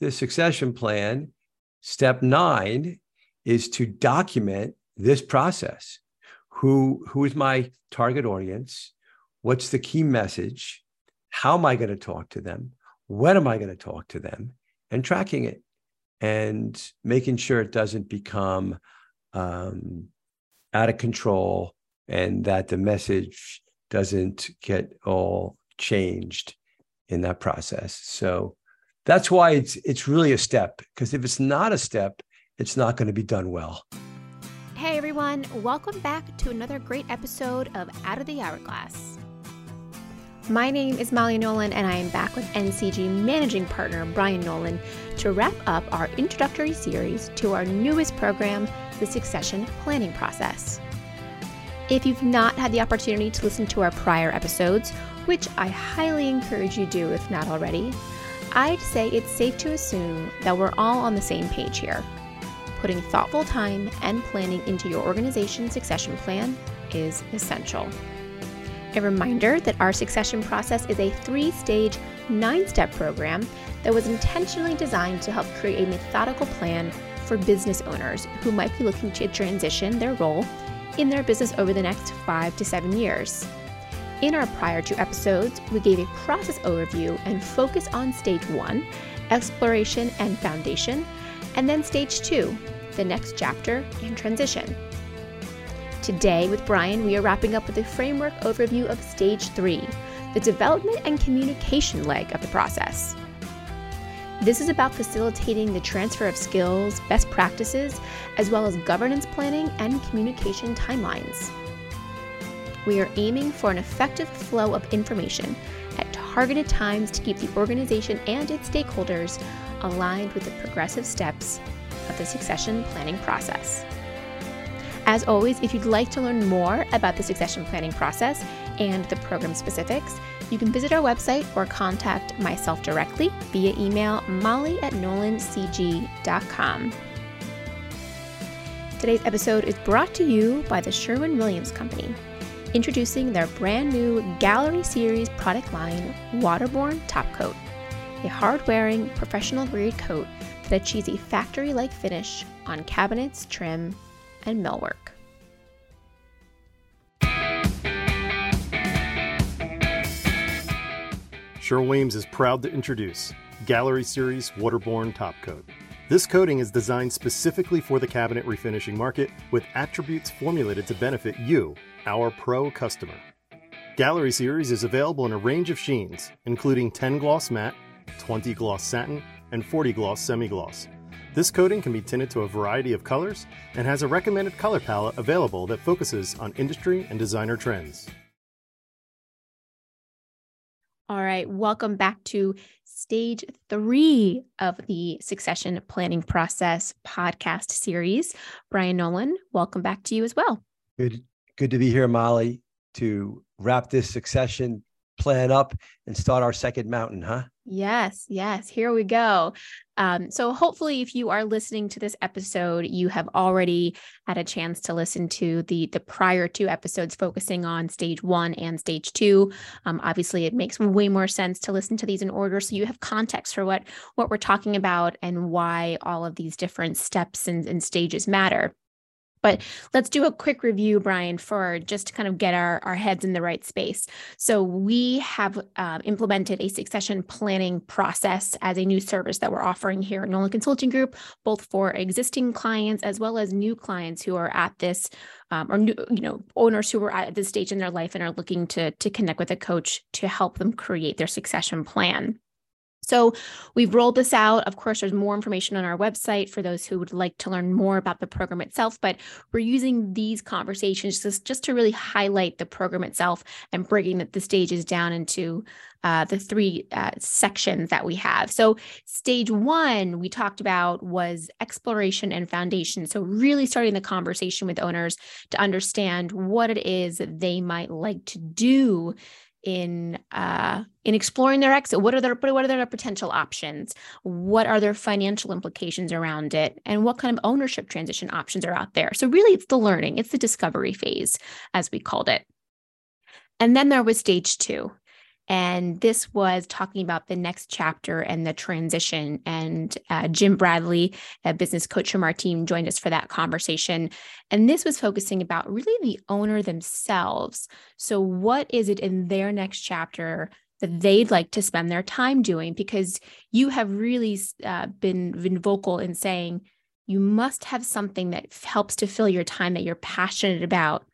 the succession plan, step nine is to document this process. Who, who is my target audience? What's the key message? How am I going to talk to them? When am I going to talk to them? And tracking it and making sure it doesn't become um, out of control and that the message doesn't get all changed in that process. So that's why it's it's really a step because if it's not a step, it's not going to be done well. Hey everyone, welcome back to another great episode of Out of the Hourglass. My name is Molly Nolan, and I am back with NCG managing partner Brian Nolan to wrap up our introductory series to our newest program, the Succession Planning Process. If you've not had the opportunity to listen to our prior episodes, which I highly encourage you do if not already, I'd say it's safe to assume that we're all on the same page here. Putting thoughtful time and planning into your organization's succession plan is essential. A reminder that our succession process is a three stage, nine step program that was intentionally designed to help create a methodical plan for business owners who might be looking to transition their role in their business over the next five to seven years. In our prior two episodes, we gave a process overview and focus on stage one, exploration and foundation, and then stage two, the next chapter and transition. Today, with Brian, we are wrapping up with a framework overview of Stage 3, the development and communication leg of the process. This is about facilitating the transfer of skills, best practices, as well as governance planning and communication timelines. We are aiming for an effective flow of information at targeted times to keep the organization and its stakeholders aligned with the progressive steps of the succession planning process. As always, if you'd like to learn more about the succession planning process and the program specifics, you can visit our website or contact myself directly via email molly at nolancg.com. Today's episode is brought to you by the Sherwin Williams Company, introducing their brand new Gallery Series product line, Waterborne Top Coat, a hard wearing, professional grade coat that achieves a factory like finish on cabinets, trim, and millwork. Sherwin-Williams is proud to introduce Gallery Series Waterborne Top Coat. This coating is designed specifically for the cabinet refinishing market with attributes formulated to benefit you, our pro customer. Gallery Series is available in a range of sheens, including 10 gloss matte, 20 gloss satin, and 40 gloss semi gloss. This coating can be tinted to a variety of colors and has a recommended color palette available that focuses on industry and designer trends. All right, welcome back to stage three of the succession planning process podcast series. Brian Nolan, welcome back to you as well. Good, good to be here, Molly, to wrap this succession plan up and start our second mountain, huh? Yes, yes. Here we go. Um, so, hopefully, if you are listening to this episode, you have already had a chance to listen to the the prior two episodes focusing on stage one and stage two. Um, obviously, it makes way more sense to listen to these in order, so you have context for what what we're talking about and why all of these different steps and, and stages matter. But let's do a quick review, Brian, for just to kind of get our, our heads in the right space. So, we have uh, implemented a succession planning process as a new service that we're offering here at Nolan Consulting Group, both for existing clients as well as new clients who are at this, um, or new, you know, owners who are at this stage in their life and are looking to to connect with a coach to help them create their succession plan. So we've rolled this out. Of course, there's more information on our website for those who would like to learn more about the program itself, but we're using these conversations just, just to really highlight the program itself and breaking the, the stages down into uh, the three uh, sections that we have. So, stage one, we talked about was exploration and foundation. So, really starting the conversation with owners to understand what it is that they might like to do in uh, in exploring their exit. What are their what are their potential options? What are their financial implications around it? And what kind of ownership transition options are out there? So really it's the learning. It's the discovery phase as we called it. And then there was stage two And this was talking about the next chapter and the transition. And uh, Jim Bradley, a business coach from our team, joined us for that conversation. And this was focusing about really the owner themselves. So, what is it in their next chapter that they'd like to spend their time doing? Because you have really uh, been, been vocal in saying you must have something that helps to fill your time that you're passionate about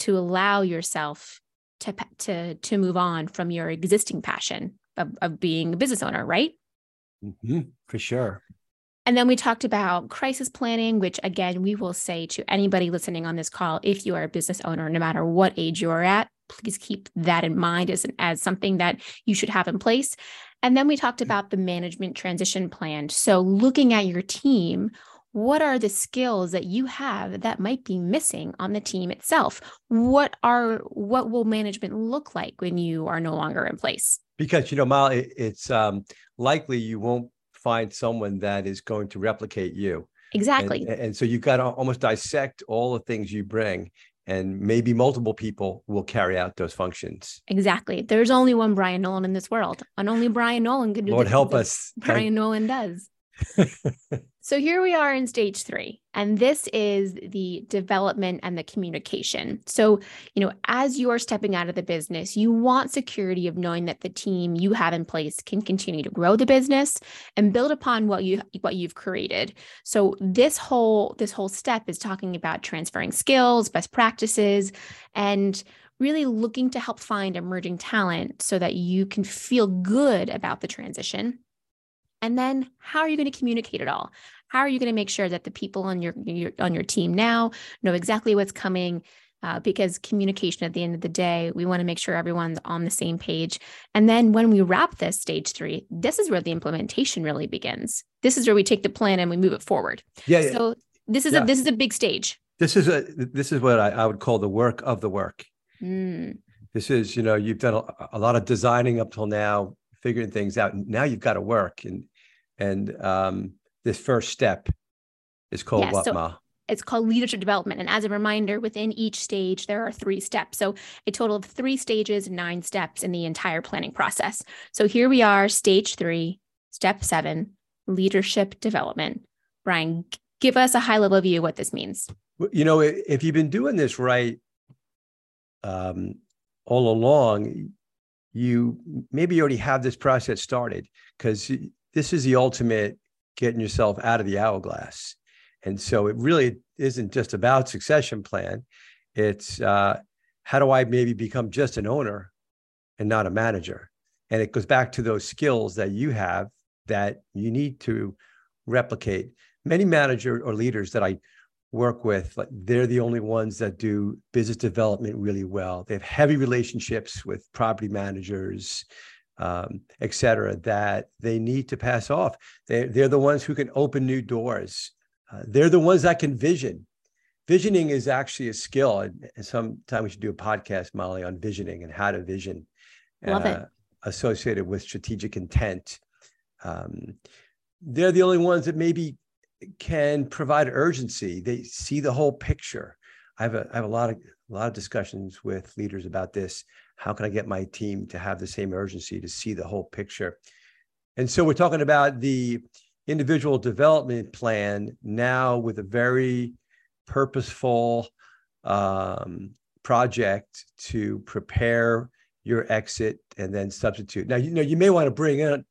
to allow yourself to to to move on from your existing passion of, of being a business owner right? Mm-hmm, for sure. And then we talked about crisis planning which again we will say to anybody listening on this call if you are a business owner no matter what age you're at please keep that in mind as, as something that you should have in place. And then we talked mm. about the management transition plan. So looking at your team what are the skills that you have that might be missing on the team itself what are what will management look like when you are no longer in place because you know mal it's um, likely you won't find someone that is going to replicate you exactly and, and so you've got to almost dissect all the things you bring and maybe multiple people will carry out those functions. Exactly. There's only one Brian Nolan in this world, and only Brian Nolan can do. Lord help us. Brian Thank- Nolan does. so here we are in stage three, and this is the development and the communication. So, you know, as you are stepping out of the business, you want security of knowing that the team you have in place can continue to grow the business and build upon what you what you've created. So this whole this whole step is talking about transferring skills, best practices, and really looking to help find emerging talent so that you can feel good about the transition and then how are you going to communicate it all? How are you going to make sure that the people on your, your on your team now know exactly what's coming? Uh, because communication at the end of the day, we want to make sure everyone's on the same page. And then when we wrap this stage three, this is where the implementation really begins. This is where we take the plan and we move it forward. Yeah. So this is yeah. a this is a big stage. This is a this is what I, I would call the work of the work. Mm. This is you know you've done a, a lot of designing up till now, figuring things out. Now you've got to work, and and um, this first step is called yeah, what, so Ma? It's called leadership development. And as a reminder, within each stage, there are three steps. So a total of three stages, nine steps in the entire planning process. So here we are, stage three, step seven, leadership development. Brian, give us a high level view of what this means. You know, if you've been doing this right um, all along, you maybe already have this process started because this is the ultimate getting yourself out of the hourglass. And so it really isn't just about succession plan. It's uh, how do I maybe become just an owner and not a manager? And it goes back to those skills that you have that you need to replicate. Many manager or leaders that I work with, like they're the only ones that do business development really well. They have heavy relationships with property managers, um, et cetera, that they need to pass off. They're, they're the ones who can open new doors. Uh, they're the ones that can vision. Visioning is actually a skill. And, sometime we should do a podcast, Molly, on visioning and how to vision. Love uh, it. Associated with strategic intent. Um, they're the only ones that maybe can provide urgency. They see the whole picture. I have a, I have a lot of a lot of discussions with leaders about this. How can I get my team to have the same urgency to see the whole picture? And so we're talking about the individual development plan now with a very purposeful um, project to prepare your exit and then substitute. Now you know you may want to bring in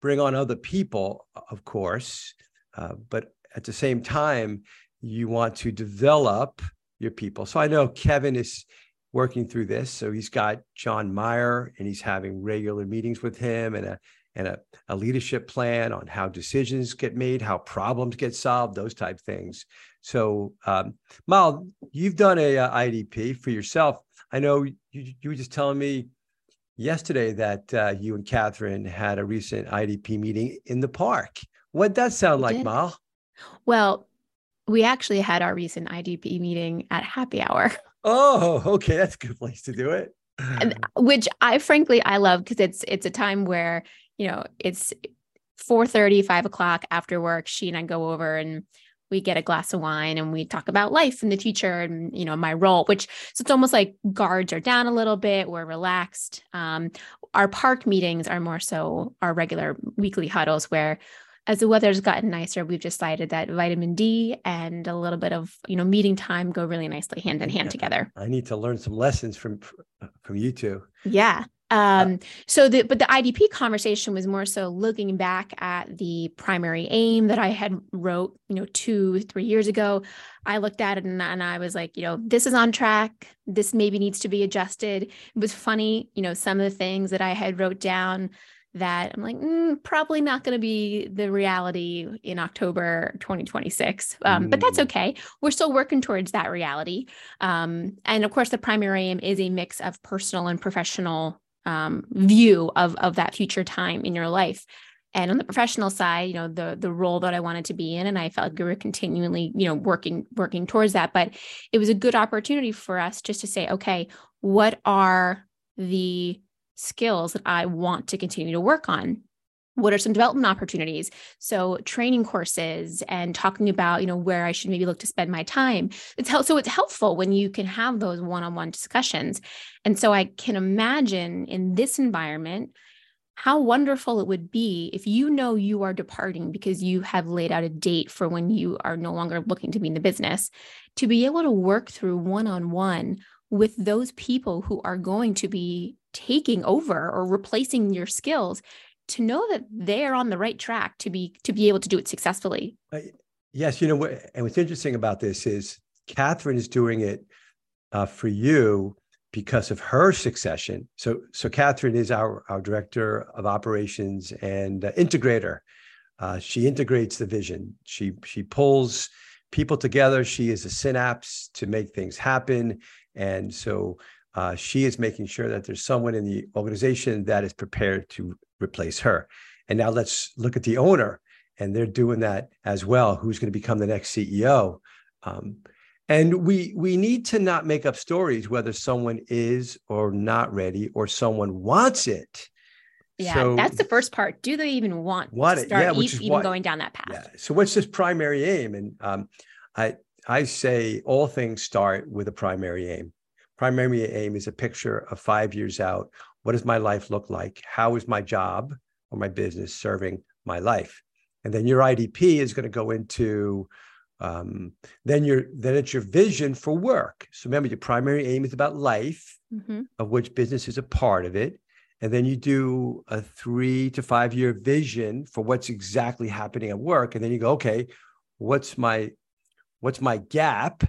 bring on other people, of course, uh, but at the same time you want to develop your people. So I know Kevin is working through this. So he's got John Meyer and he's having regular meetings with him and a and a, a leadership plan on how decisions get made, how problems get solved, those type things. So, um, Mal, you've done a, a, IDP for yourself. I know you, you were just telling me yesterday that uh, you and Catherine had a recent IDP meeting in the park. What'd that sound like, Mal? Well, we actually had our recent IDP meeting at happy hour. Oh, okay. That's a good place to do it. And, which I frankly I love because it's it's a time where, you know, it's 4 30, 5 o'clock after work. She and I go over and we get a glass of wine and we talk about life and the future and you know my role which so it's almost like guards are down a little bit we're relaxed um, our park meetings are more so our regular weekly huddles where as the weather's gotten nicer we've decided that vitamin d and a little bit of you know meeting time go really nicely hand in hand yeah. together i need to learn some lessons from from you two yeah um, so the but the IDP conversation was more so looking back at the primary aim that I had wrote, you know, two, three years ago. I looked at it and, and I was like, you know, this is on track. This maybe needs to be adjusted. It was funny, you know, some of the things that I had wrote down that I'm like, mm, probably not going to be the reality in October 2026. Um, mm. But that's mm. okay. We're still working towards that reality. Um, and of course, the primary aim is a mix of personal and professional um, view of of that future time in your life. And on the professional side, you know, the the role that I wanted to be in, and I felt like we were continually, you know, working working towards that. But it was a good opportunity for us just to say, okay, what are the skills that I want to continue to work on. What are some development opportunities? So training courses and talking about you know where i should maybe look to spend my time. It's help, so it's helpful when you can have those one-on-one discussions. And so i can imagine in this environment how wonderful it would be if you know you are departing because you have laid out a date for when you are no longer looking to be in the business to be able to work through one-on-one with those people who are going to be taking over or replacing your skills to know that they're on the right track to be to be able to do it successfully. Uh, yes, you know, and what's interesting about this is Catherine is doing it uh, for you because of her succession. So, so Catherine is our our director of operations and uh, integrator. Uh, she integrates the vision. She she pulls people together. She is a synapse to make things happen, and so uh, she is making sure that there's someone in the organization that is prepared to replace her. And now let's look at the owner, and they're doing that as well. Who's going to become the next CEO? Um, and we we need to not make up stories whether someone is or not ready or someone wants it. Yeah, so, that's the first part. Do they even want, want to start yeah, even what, going down that path? Yeah. So what's this primary aim? And um, I I say all things start with a primary aim. Primary aim is a picture of five years out. What does my life look like? How is my job or my business serving my life? And then your IDP is going to go into um, then your then it's your vision for work. So remember, your primary aim is about life, mm-hmm. of which business is a part of it. And then you do a three to five year vision for what's exactly happening at work. And then you go, okay, what's my what's my gap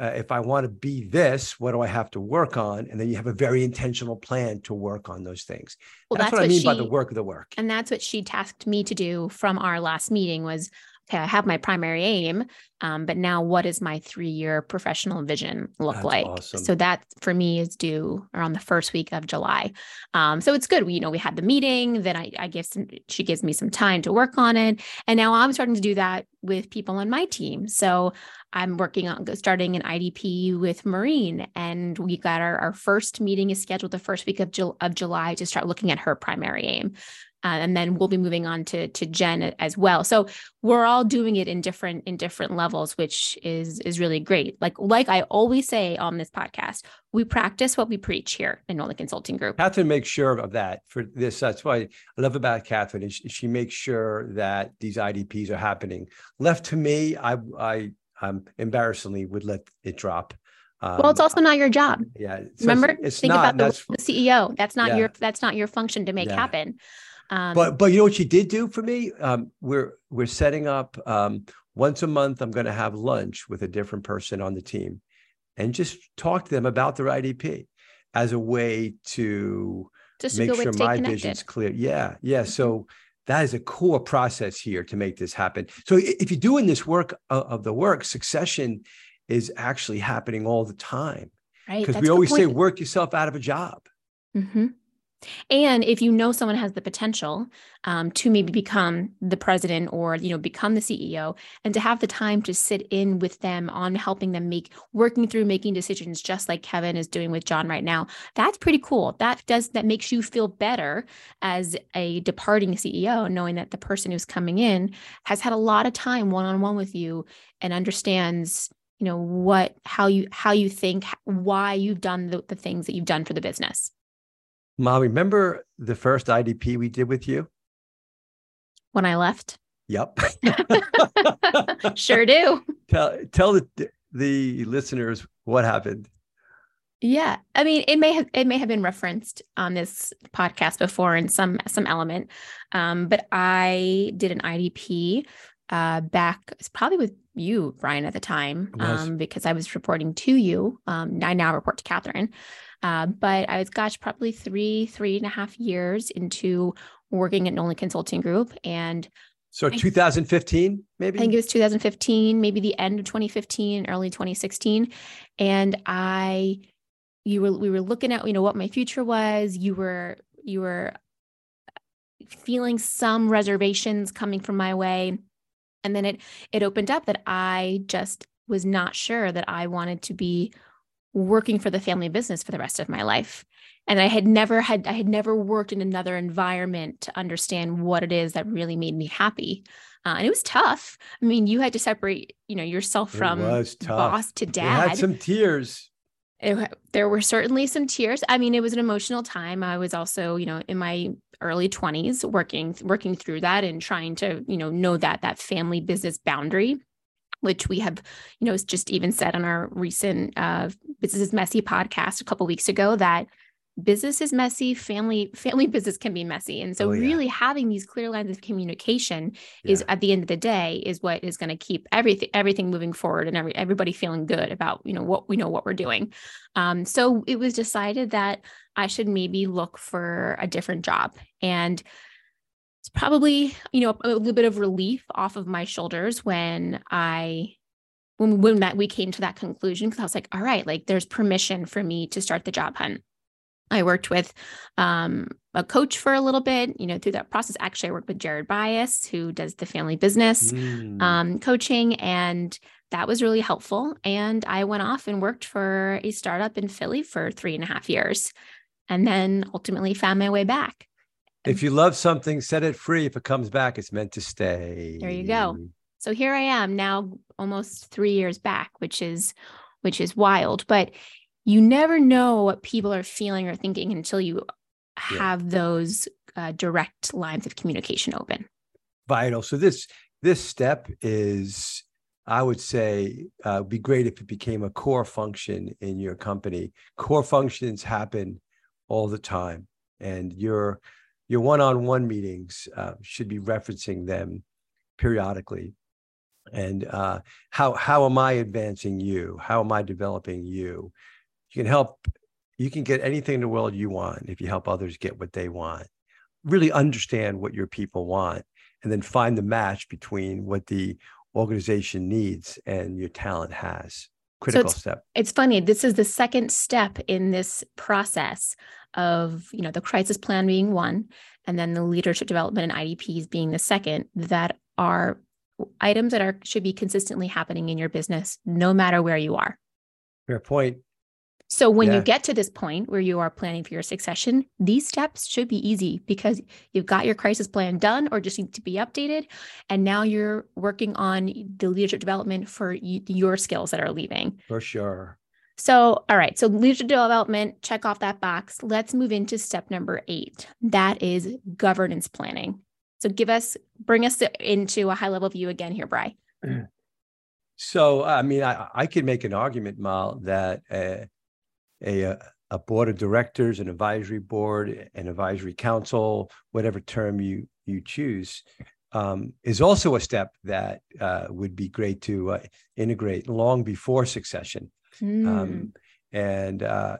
uh, if I want to be this, what do I have to work on? And then you have a very intentional plan to work on those things. Well, that's, that's what, what, I mean she, by the work of the work. And that's what she tasked me to do from our last meeting was okay, I have my primary aim, um, but now what does my three year professional vision look That's like? Awesome. So that for me is due around the first week of July. Um, so it's good. We, you know, we had the meeting, then I, I give some, she gives me some time to work on it. And now I'm starting to do that with people on my team. So I'm working on starting an IDP with Marine, and we got our, our first meeting is scheduled the first week of, Ju- of July to start looking at her primary aim. Uh, and then we'll be moving on to to Jen as well. So we're all doing it in different in different levels, which is is really great. Like like I always say on this podcast, we practice what we preach here in Nolan Consulting Group. Catherine makes sure of that for this. That's why I love about Catherine is she makes sure that these IDPs are happening. Left to me, I I um, embarrassingly would let it drop. Um, well, it's also not your job. Yeah. So Remember, it's, it's think not, about the, the, CEO. That's not yeah. your that's not your function to make yeah. happen. Um, but but you know what she did do for me? Um, we're we're setting up um, once a month. I'm going to have lunch with a different person on the team, and just talk to them about their IDP as a way to just make sure my connected. vision's clear. Yeah, yeah. Mm-hmm. So that is a core process here to make this happen. So if you're doing this work of the work, succession is actually happening all the time. Right. Because we always say work yourself out of a job. Mm-hmm. And if you know someone has the potential um, to maybe become the president or you know become the CEO, and to have the time to sit in with them on helping them make working through making decisions, just like Kevin is doing with John right now, that's pretty cool. That does that makes you feel better as a departing CEO, knowing that the person who's coming in has had a lot of time one on one with you and understands you know what how you how you think why you've done the, the things that you've done for the business Mom, remember the first IDP we did with you? When I left? Yep. sure do. Tell tell the the listeners what happened. Yeah, I mean, it may have it may have been referenced on this podcast before in some some element, um, but I did an IDP uh, back probably with you, Brian, at the time, um, because I was reporting to you. Um, I now report to Catherine, uh, but I was, gosh, probably three, three and a half years into working at Nolan Consulting Group. And so 2015, maybe? I think it was 2015, maybe the end of 2015, early 2016. And I, you were, we were looking at, you know, what my future was. You were, you were feeling some reservations coming from my way. And then it, it opened up that I just was not sure that I wanted to be working for the family business for the rest of my life. And i had never had i had never worked in another environment to understand what it is that really made me happy. Uh, and it was tough. I mean you had to separate you know yourself from boss to dad I had some tears. It, there were certainly some tears. I mean it was an emotional time. I was also you know in my early 20s working working through that and trying to you know know that that family business boundary which we have, you know, just even said on our recent uh, Business is Messy podcast a couple weeks ago that business is messy family family business can be messy and so oh, yeah. really having these clear lines of communication yeah. is at the end of the day is what is going to keep everything everything moving forward and every, everybody feeling good about you know what we know what we're doing um, so it was decided that i should maybe look for a different job and it's probably you know a, a little bit of relief off of my shoulders when I when when that we came to that conclusion because I was like, all right, like there's permission for me to start the job hunt. I worked with um, a coach for a little bit, you know, through that process. Actually, I worked with Jared Bias, who does the family business mm. um, coaching, and that was really helpful. And I went off and worked for a startup in Philly for three and a half years, and then ultimately found my way back. If you love something, set it free. If it comes back, it's meant to stay. There you go. So here I am now almost 3 years back, which is which is wild, but you never know what people are feeling or thinking until you have yeah. those uh, direct lines of communication open. Vital. So this this step is I would say uh, be great if it became a core function in your company. Core functions happen all the time, and you're your one-on-one meetings uh, should be referencing them periodically. And uh, how how am i advancing you? How am i developing you? You can help you can get anything in the world you want if you help others get what they want. Really understand what your people want and then find the match between what the organization needs and your talent has critical so it's, step. it's funny this is the second step in this process of you know the crisis plan being one and then the leadership development and idps being the second that are items that are should be consistently happening in your business no matter where you are. Fair point so when yeah. you get to this point where you are planning for your succession these steps should be easy because you've got your crisis plan done or just need to be updated and now you're working on the leadership development for your skills that are leaving for sure so, all right. So, leadership development, check off that box. Let's move into step number eight. That is governance planning. So, give us, bring us into a high level view again here, Bry. So, I mean, I, I could make an argument, Mal, that a, a, a board of directors, an advisory board, an advisory council, whatever term you you choose, um, is also a step that uh, would be great to uh, integrate long before succession. Mm. Um, and uh,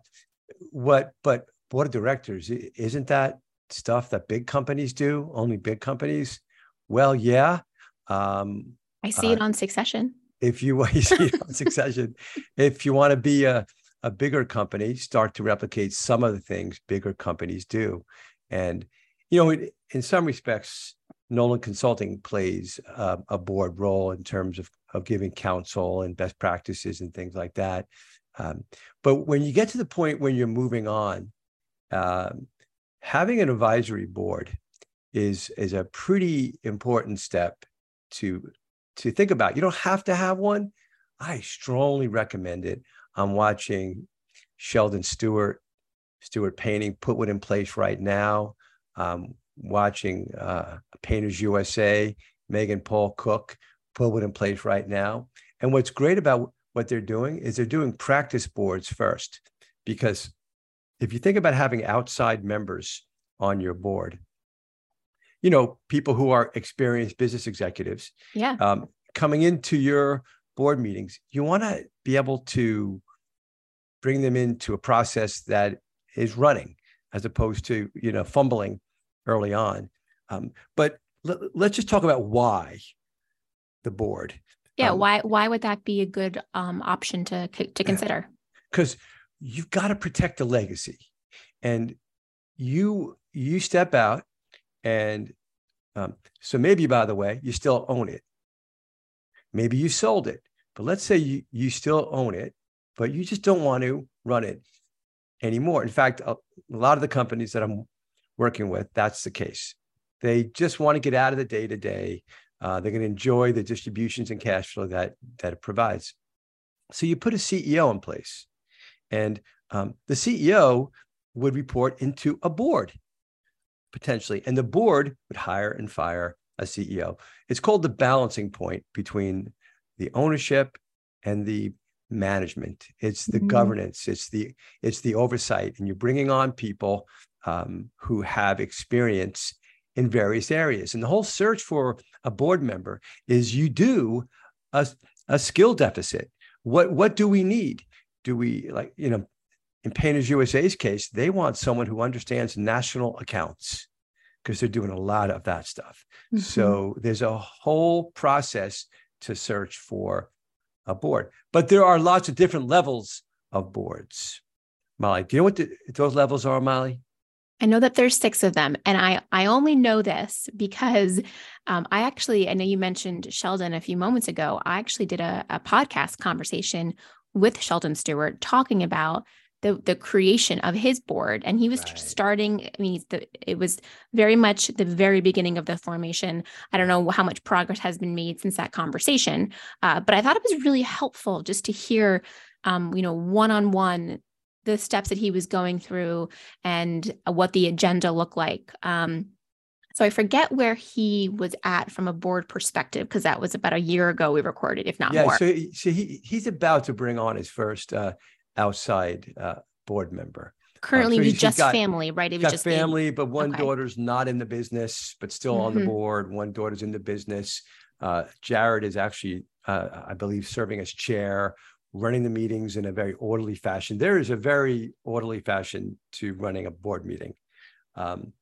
what, but board of directors, isn't that stuff that big companies do? Only big companies? Well, yeah. Um, I see uh, it on Succession. If you, you see it on Succession, if you want to be a, a bigger company start to replicate some of the things bigger companies do. And, you know, in, some respects, Nolan Consulting plays uh, a board role in terms of, of giving counsel and best practices and things like that. Um, but when you get to the point when you're moving on, um, having an advisory board is is a pretty important step to to think about. You don't have to have one. I strongly recommend it. I'm watching Sheldon Stewart, Stewart Painting put one in place right now. Um, watching uh, Painters USA, Megan Paul Cook put one in place right now. And what's great about what they're doing is they're doing practice boards first, because if you think about having outside members on your board, you know, people who are experienced business executives, yeah, um, coming into your board meetings, you want to be able to bring them into a process that is running, as opposed to you know fumbling early on. Um, but let, us just talk about why the board. Yeah, um, why why would that be a good um, option to to consider? Because you've got to protect the legacy, and you you step out, and um, so maybe by the way, you still own it. Maybe you sold it, but let's say you you still own it, but you just don't want to run it anymore. In fact, a, a lot of the companies that I'm working with, that's the case. They just want to get out of the day to day. They're going to enjoy the distributions and cash flow that that it provides. So you put a CEO in place, and um, the CEO would report into a board potentially, and the board would hire and fire a CEO. It's called the balancing point between the ownership and the management. It's the mm-hmm. governance. It's the it's the oversight, and you're bringing on people um, who have experience in various areas. And the whole search for a board member is you do a, a skill deficit. What what do we need? Do we like you know? In Painters USA's case, they want someone who understands national accounts because they're doing a lot of that stuff. Mm-hmm. So there's a whole process to search for a board. But there are lots of different levels of boards. Molly, do you know what the, those levels are, Molly? I know that there's six of them, and I I only know this because um, I actually I know you mentioned Sheldon a few moments ago. I actually did a, a podcast conversation with Sheldon Stewart talking about the the creation of his board, and he was right. starting. I mean, the, it was very much the very beginning of the formation. I don't know how much progress has been made since that conversation, uh, but I thought it was really helpful just to hear, um, you know, one on one the steps that he was going through and uh, what the agenda looked like. Um, so I forget where he was at from a board perspective because that was about a year ago we recorded, if not yeah, more. So, so he he's about to bring on his first uh, outside uh, board member. Currently, um, so just got, family, right? It was just family, being... but one okay. daughter's not in the business, but still mm-hmm. on the mm-hmm. board. One daughter's in the business. Uh, Jared is actually, uh, I believe, serving as chair running the meetings in a very orderly fashion. There is a very orderly fashion to running a board meeting. Um,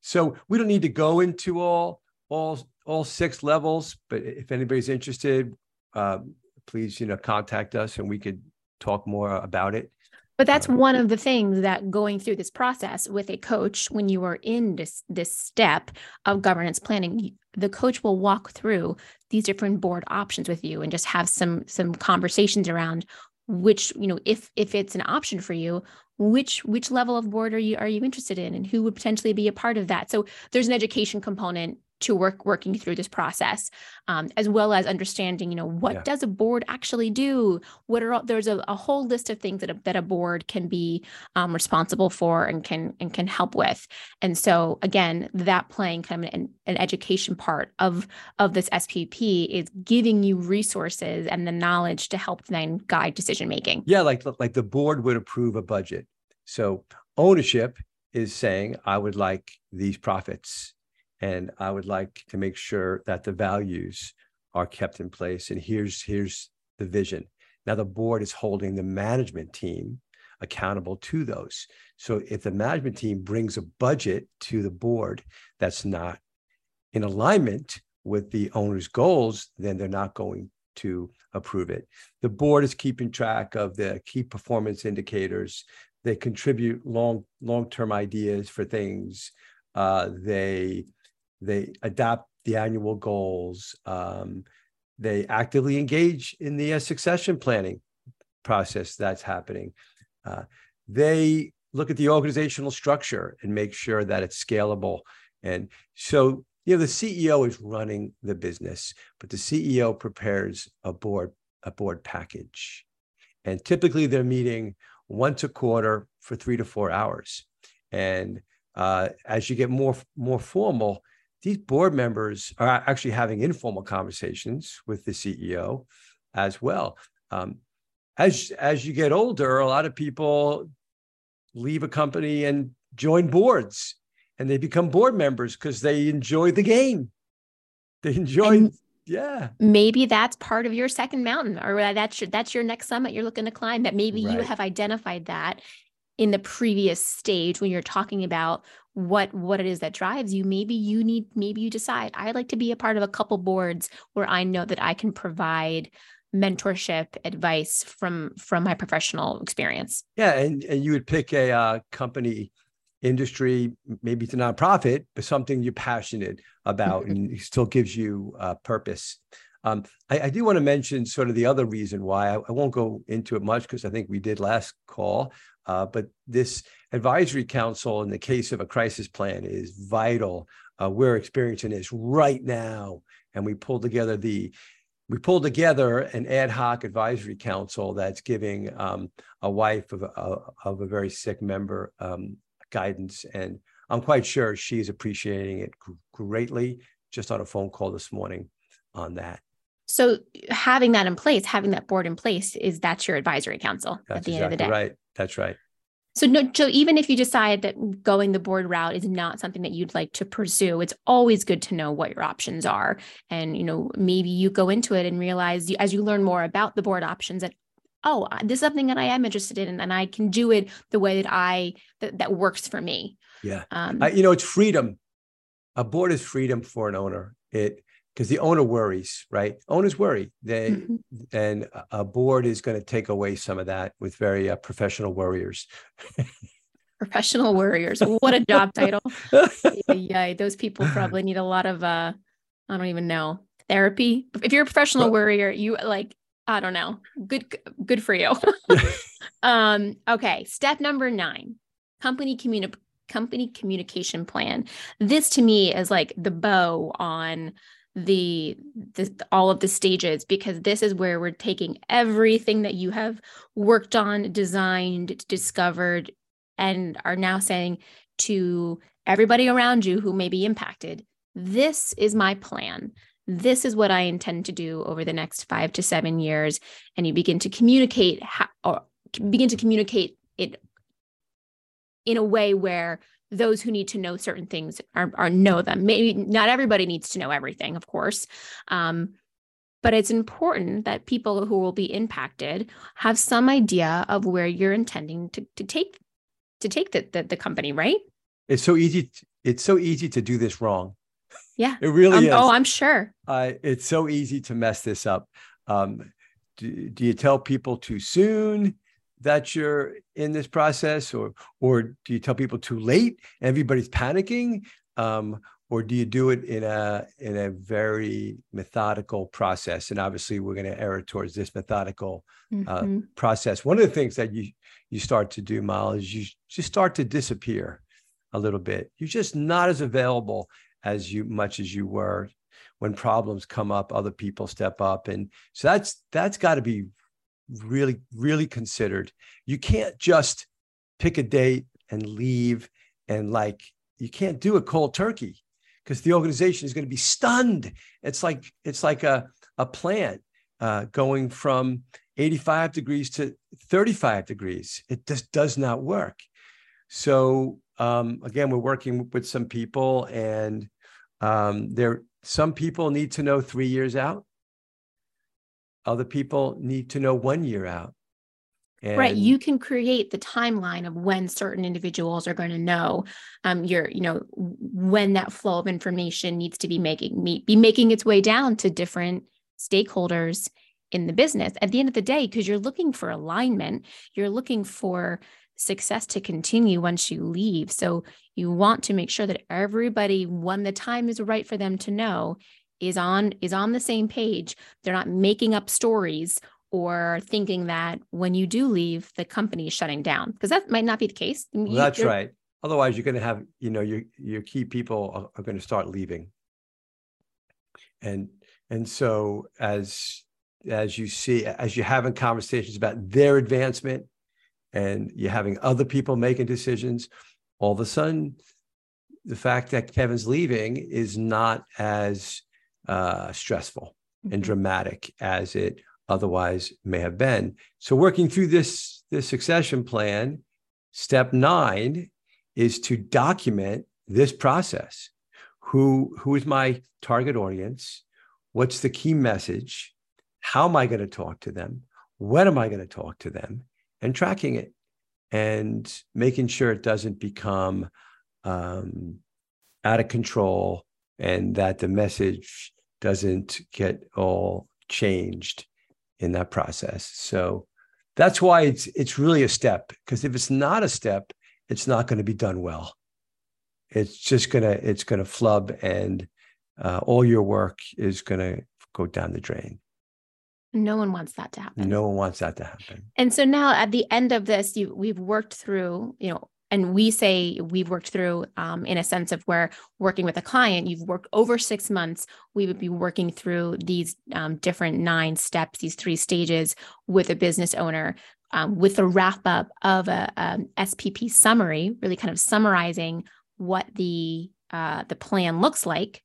so we don't need to go into all all all six levels, but if anybody's interested, uh, please you know contact us and we could talk more about it. But that's uh, one of the things that going through this process with a coach, when you are in this this step of governance planning, the coach will walk through these different board options with you and just have some some conversations around which you know if if it's an option for you which which level of board are you are you interested in and who would potentially be a part of that so there's an education component to work working through this process um, as well as understanding you know what yeah. does a board actually do? What are all, there's a, a, whole list of things that a, that a board can be um, responsible for and can and can help with. And so again that playing kind of an, an education part of of this spp is giving you resources and the knowledge to help then guide decision making. Yeah like like the board would approve a budget. So ownership is saying i would like these profits and I would like to make sure that the values are kept in place. And here's here's the vision. Now the board is holding the management team accountable to those. So if the management team brings a budget to the board that's not in alignment with the owner's goals, then they're not going to approve it. The board is keeping track of the key performance indicators. They contribute long long-term ideas for things. Uh, they they adopt the annual goals. Um, they actively engage in the uh, succession planning process that's happening. Uh, they look at the organizational structure and make sure that it's scalable. And so, you know, the CEO is running the business, but the CEO prepares a board a board package, and typically they're meeting once a quarter for three to four hours. And uh, as you get more more formal, these board members are actually having informal conversations with the CEO as well. Um, as as you get older, a lot of people leave a company and join boards, and they become board members because they enjoy the game. They enjoy. And yeah. Maybe that's part of your second mountain, or that's your that's your next summit you're looking to climb. That maybe right. you have identified that in the previous stage when you're talking about what what it is that drives you maybe you need maybe you decide i'd like to be a part of a couple boards where i know that i can provide mentorship advice from from my professional experience yeah and, and you would pick a uh, company industry maybe it's a nonprofit but something you're passionate about mm-hmm. and it still gives you uh, purpose um, I, I, do want to mention sort of the other reason why I, I won't go into it much because I think we did last call. Uh, but this advisory council, in the case of a crisis plan, is vital. Uh, we're experiencing this right now, and we pulled together the we pulled together an ad hoc advisory council that's giving um, a wife of a, of a very sick member um, guidance, and I'm quite sure she's appreciating it greatly. Just on a phone call this morning on that. So having that in place, having that board in place, is that's your advisory council that's at the exactly end of the day. Right. That's right. So no, so even if you decide that going the board route is not something that you'd like to pursue, it's always good to know what your options are. And you know, maybe you go into it and realize you, as you learn more about the board options that oh, this is something that I am interested in, and I can do it the way that I that, that works for me. Yeah, um, I, you know, it's freedom. A board is freedom for an owner. It because the owner worries, right? Owners worry. They mm-hmm. and a board is going to take away some of that with very uh, professional warriors. professional warriors. What a job title. yeah, those people probably need a lot of uh I don't even know, therapy. If you're a professional well, warrior, you like I don't know. Good good for you. um okay, step number 9. Company communi- company communication plan. This to me is like the bow on the, the all of the stages because this is where we're taking everything that you have worked on designed discovered and are now saying to everybody around you who may be impacted this is my plan. This is what i intend to do over the next 5 to 7 years. And you begin to communicate how, or begin to communicate it in a way where those who need to know certain things are, are know them. Maybe not everybody needs to know everything, of course. Um, but it's important that people who will be impacted have some idea of where you're intending to, to take to take the, the, the company, right? It's so easy. To, it's so easy to do this wrong. Yeah, it really um, is. Oh, I'm sure. Uh, it's so easy to mess this up. Um, do, do you tell people too soon? That you're in this process or or do you tell people too late everybody's panicking? Um, or do you do it in a in a very methodical process? And obviously we're going to err towards this methodical uh, mm-hmm. process. One of the things that you you start to do Mal is you just start to disappear a little bit. You're just not as available as you much as you were when problems come up other people step up. And so that's that's got to be really, really considered. You can't just pick a date and leave and like, you can't do a cold turkey because the organization is going to be stunned. It's like, it's like a, a plant uh, going from 85 degrees to 35 degrees. It just does not work. So um, again, we're working with some people and um, there, some people need to know three years out other people need to know one year out. And right. You can create the timeline of when certain individuals are going to know um, your, you know, when that flow of information needs to be making meet be making its way down to different stakeholders in the business at the end of the day because you're looking for alignment you're looking for success to continue once you leave so you want to make sure that everybody when the time is right for them to know is on is on the same page. They're not making up stories or thinking that when you do leave the company is shutting down because that might not be the case. Well, that's right. Otherwise you're going to have you know your your key people are, are going to start leaving. And and so as as you see as you're having conversations about their advancement and you're having other people making decisions all of a sudden the fact that kevin's leaving is not as uh, stressful mm-hmm. and dramatic as it otherwise may have been. So working through this this succession plan step nine is to document this process. Who who is my target audience? What's the key message? How am i going to talk to them? When am i going to talk to them? And tracking it and making sure it doesn't become um, out of control and that the message doesn't get all changed in that process. So that's why it's it's really a step because if it's not a step it's not going to be done well. It's just gonna it's gonna flub and uh, all your work is gonna go down the drain. No one wants that to happen. No one wants that to happen. And so now at the end of this you we've worked through you know and we say we've worked through um, in a sense of where working with a client you've worked over six months we would be working through these um, different nine steps these three stages with a business owner um, with a wrap up of a, a um, spp summary really kind of summarizing what the uh, the plan looks like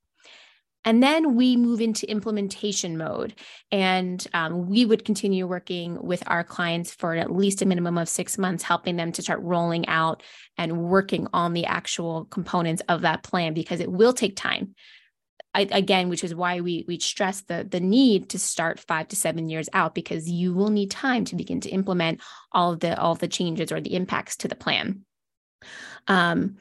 and then we move into implementation mode. And um, we would continue working with our clients for at least a minimum of six months, helping them to start rolling out and working on the actual components of that plan because it will take time. I, again, which is why we we stress the the need to start five to seven years out because you will need time to begin to implement all of the all of the changes or the impacts to the plan. Um,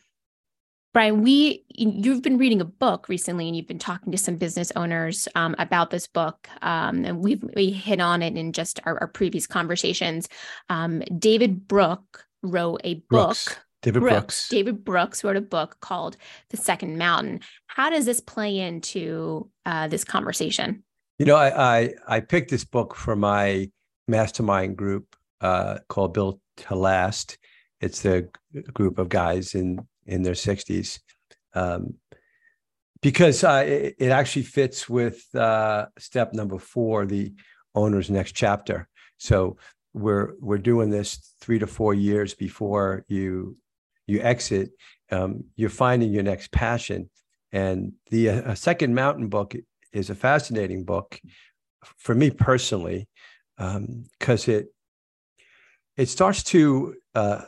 Brian, we you've been reading a book recently, and you've been talking to some business owners um, about this book, um, and we've we hit on it in just our, our previous conversations. Um, David Brooke wrote a book. Brooks. David Brooks. Brooks. David Brooks wrote a book called The Second Mountain. How does this play into uh, this conversation? You know, I, I, I picked this book for my mastermind group uh, called Built to Last. It's the group of guys in in their 60s um, because uh, it, it, actually fits with uh, step number four the owner's next chapter. So we're we're doing this three to four years before you you exit. Um, you're finding your next passion. And the uh, second mountain book is a fascinating book for me personally because um, it it starts to uh,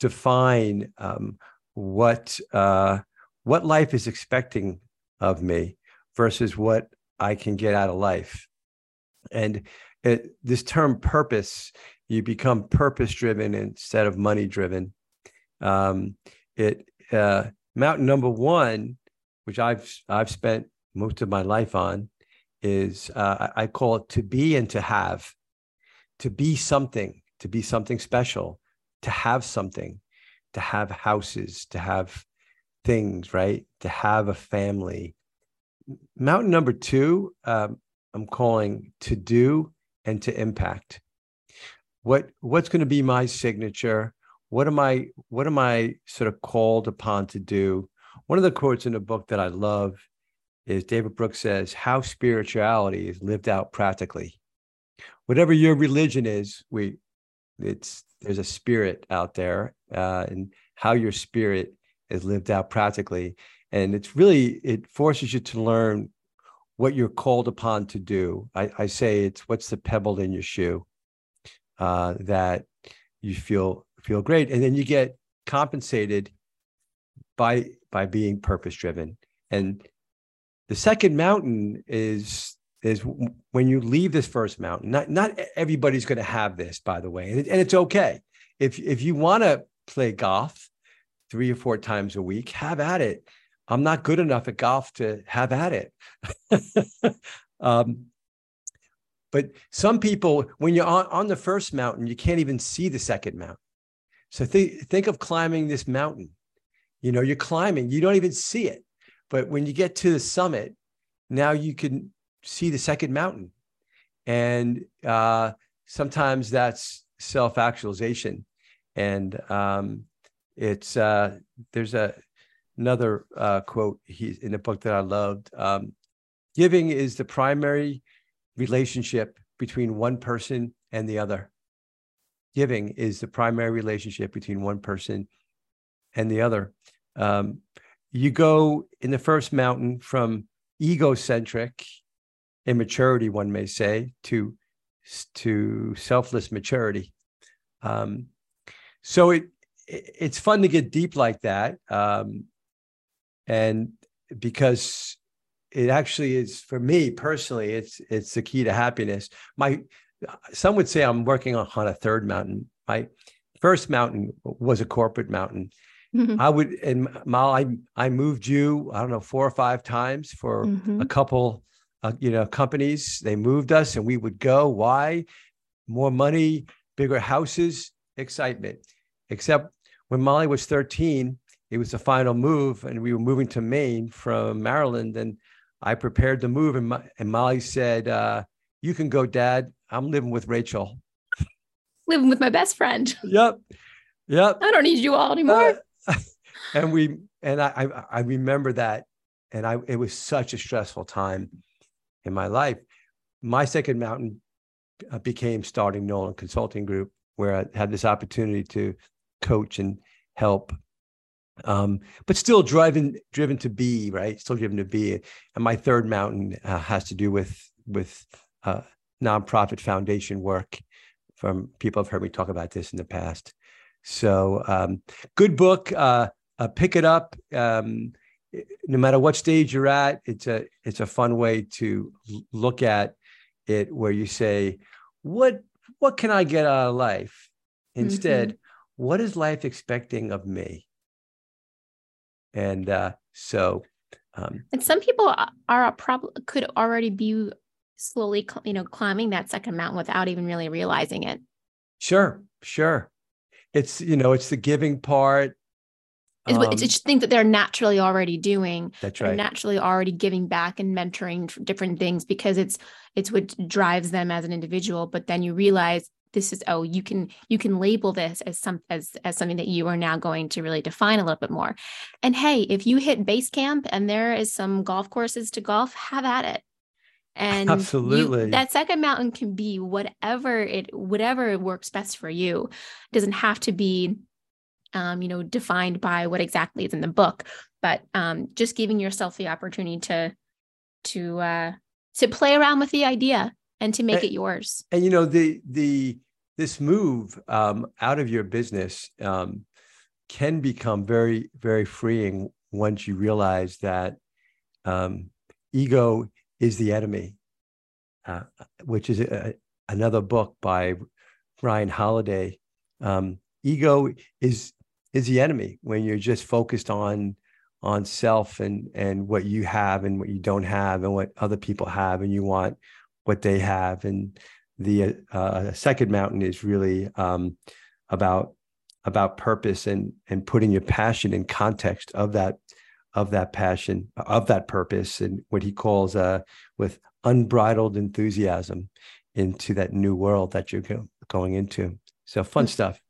define um, what uh, what life is expecting of me versus what I can get out of life. And it, this term purpose, you become purpose driven instead of money driven. Um, it uh, mountain number one, which I've I've spent most of my life on, is uh, I call it to be and to have, to be something, to be something special, to have something to have houses, to have things, right? To have a family. Mountain number two, um, I'm calling to do and to impact. What what's going to be my signature? What am I what am I sort of called upon to do? One of the quotes in the book that I love is David Brooks says, "How spirituality is lived out practically." Whatever your religion is, we it's there's a spirit out there uh, and how your spirit is lived out practically. And it's really it forces you to learn what you're called upon to do. I, I say it's what's the pebble in your shoe uh, that you feel feel great. And then you get compensated by by being purpose driven and the second mountain is is when you leave this first mountain not not everybody's going to have this by the way and, it, and it's okay if if you want to play golf three or four times a week, have at it. I'm not good enough at golf to have at it. um, but some people, when you're on, on the first mountain, you can't even see the second mountain. So think think of climbing this mountain. You know, you're climbing, you don't even see it. But when you get to the summit, now you can see the second mountain. And uh, sometimes that's self-actualization. And um, it's uh, there's a another uh, quote he in a book that I loved. Um, Giving is the primary relationship between one person and the other. Giving is the primary relationship between one person and the other. Um, you go in the first mountain from egocentric immaturity, one may say, to to selfless maturity. Um, so it it's fun to get deep like that, um, and because it actually is for me personally, it's it's the key to happiness. My some would say I'm working on, on a third mountain. My first mountain was a corporate mountain. Mm-hmm. I would and Mal, I I moved you, I don't know, four or five times for mm-hmm. a couple uh, you know, companies. They moved us and we would go. Why? More money, bigger houses, excitement. Except when Molly was 13, it was the final move and we were moving to Maine from Maryland and I prepared the move, and, and Molly said, uh, "You can go, Dad. I'm living with Rachel." Living with my best friend. Yep, yep. I don't need you all anymore. Uh, and we and I, I I remember that, and I it was such a stressful time in my life. My second mountain uh, became starting Nolan Consulting Group, where I had this opportunity to coach and help. Um, but still driving driven to be right? Still driven to be. And my third mountain uh, has to do with with uh, nonprofit foundation work from people have heard me talk about this in the past. So um, good book uh, uh pick it up. Um, no matter what stage you're at it's a it's a fun way to look at it where you say what what can i get out of life? Instead mm-hmm. what is life expecting of me? And uh, so um, and some people are probably could already be slowly you know climbing that second mountain without even really realizing it. Sure sure. It's you know it's the giving part um, it's, it's things that they're naturally already doing that's right. naturally already giving back and mentoring different things because it's it's what drives them as an individual. But then you realize this is oh you can you can label this as some as as something that you are now going to really define a little bit more. And hey if you hit base camp and there is some golf courses to golf have at it. And absolutely. you, that second mountain can be whatever it whatever works best for you. It doesn't have to be um, you know defined by what exactly is in the book but um, just giving yourself the opportunity to to uh to play around with the idea and to make and, it yours and you know the the this move um, out of your business um, can become very, very freeing once you realize that um, ego is the enemy, uh, which is a, another book by Ryan Holiday. Um, ego is is the enemy when you're just focused on on self and and what you have and what you don't have and what other people have and you want what they have. And the uh, second mountain is really um, about about purpose and and putting your passion in context of that of that passion of that purpose and what he calls uh, with unbridled enthusiasm into that new world that you're go- going into. So fun mm. stuff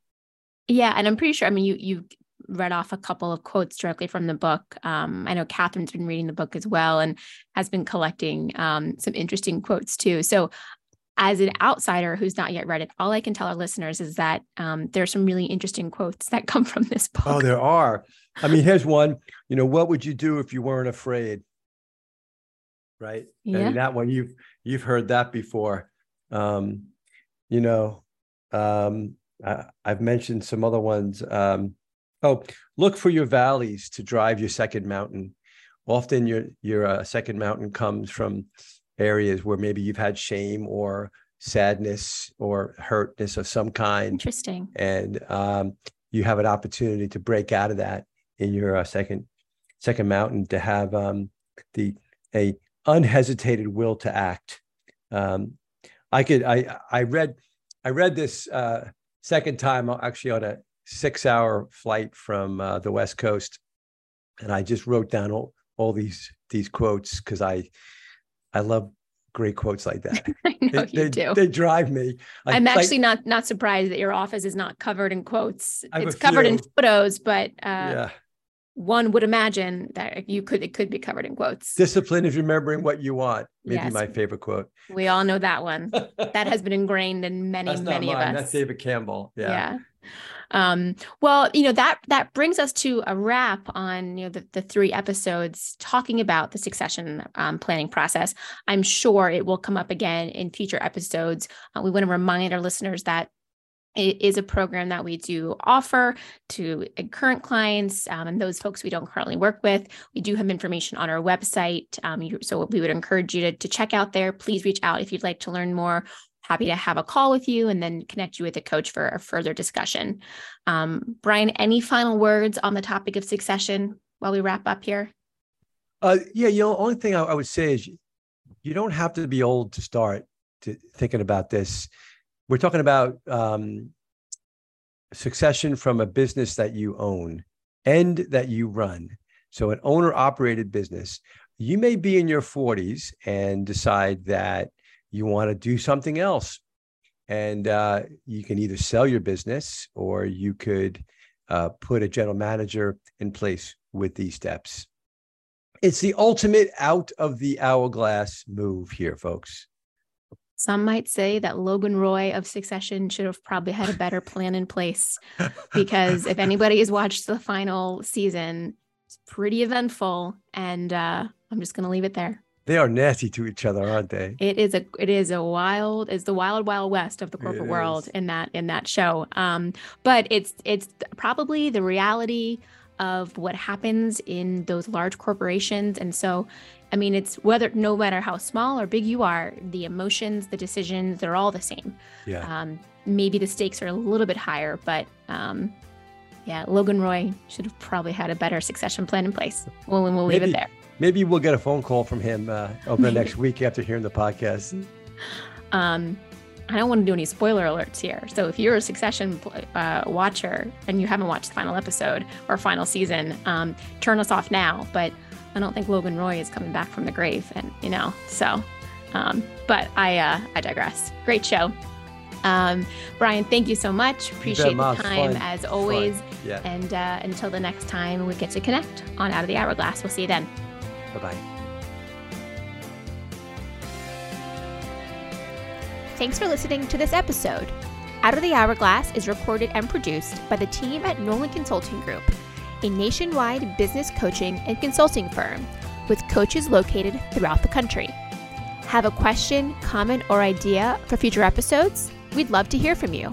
yeah and i'm pretty sure i mean you you read off a couple of quotes directly from the book. Um, I know Catherine's been reading the book as well and has been collecting um, some interesting quotes too. So as an outsider who's not yet read it, all I can tell our listeners is that um, there are some really interesting quotes that come from this book. Oh, there are. I mean, here's one. You know, what would you do if you weren't afraid? Right. Yeah. And that one you've you've heard that before. Um, you know, um, I, have mentioned some other ones. Um, oh, look for your valleys to drive your second mountain. Often your your uh, second mountain comes from areas where maybe you've had shame or sadness or hurtness of some kind. Interesting. And um, you have an opportunity to break out of that in your uh, second second mountain to have um, the a unhesitated will to act. Um, I could. I I read. I read this uh, second time actually on a six-hour flight from uh, the West Coast, and I just wrote down all, all these these quotes because I I love great quotes like that. I know they, you they, do. They drive me. I, am actually not not surprised that your office is not covered in quotes. It's covered few. in photos, but uh, yeah. One would imagine that you could it could be covered in quotes. Discipline is remembering what you want. Maybe Yes. my favorite quote. We all know that one. that has been ingrained in many That's many of us. That's David Campbell. Yeah. yeah. Um, well, you know, that that brings us to a wrap on you know the, the three episodes talking about the succession um, planning process. I'm sure it will come up again in future episodes. Uh, we want to remind our listeners that it is a program that we do offer to current clients um, and those folks we don't currently work with. We do have information on our website. Um, you, so we would encourage you to, to check out there. Please reach out if you'd like to learn more. Happy to have a call with you and then connect you with a coach for a further discussion. Um, Brian, any final words on the topic of succession while we wrap up here? Uh, yeah. You know, only thing I, I would say is you, you don't have to be old to start to thinking about this. We're talking about um, succession from a business that you own and that you run. So, an owner operated business. You may be in your 40s and decide that you want to do something else. And uh, you can either sell your business or you could uh, put a general manager in place with these steps. It's the ultimate out of the hourglass move here, folks. Some might say that Logan Roy of Succession should have probably had a better plan in place because if anybody has watched the final season, it's pretty eventful. And uh, I'm just going to leave it there. They are nasty to each other, aren't they? It is a it is a wild it's the wild wild west of the corporate It world is. in that in that show. Um, but it's it's probably the reality of what happens in those large corporations, and so I mean it's whether no matter how small or big you are, the emotions, the decisions, they're all the same. Yeah. Um, maybe the stakes are a little bit higher, but um, yeah, Logan Roy should have probably had a better succession plan in place. Well, and we'll leave it there. Maybe we'll get a phone call from him uh, over the next week after hearing the podcast. Um, I don't want to do any spoiler alerts here. So if you're a Succession uh, watcher and you haven't watched the final episode or final season, um, turn us off now. But I don't think Logan Roy is coming back from the grave, and you know, so. Um, but I uh, I digress. Great show. Um, Brian, thank you so much. Appreciate the time Fun. as always. Yeah. And uh, until the next time we get to connect on Out of the Hourglass, we'll see you then. Bye bye. Thanks for listening to this episode. Out of the Hourglass is recorded and produced by the team at Nolan Consulting Group, a nationwide business coaching and consulting firm with coaches located throughout the country. Have a question, comment, or idea for future episodes? We'd love to hear from you.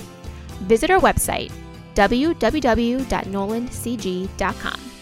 Visit our website, www.nolancg.com.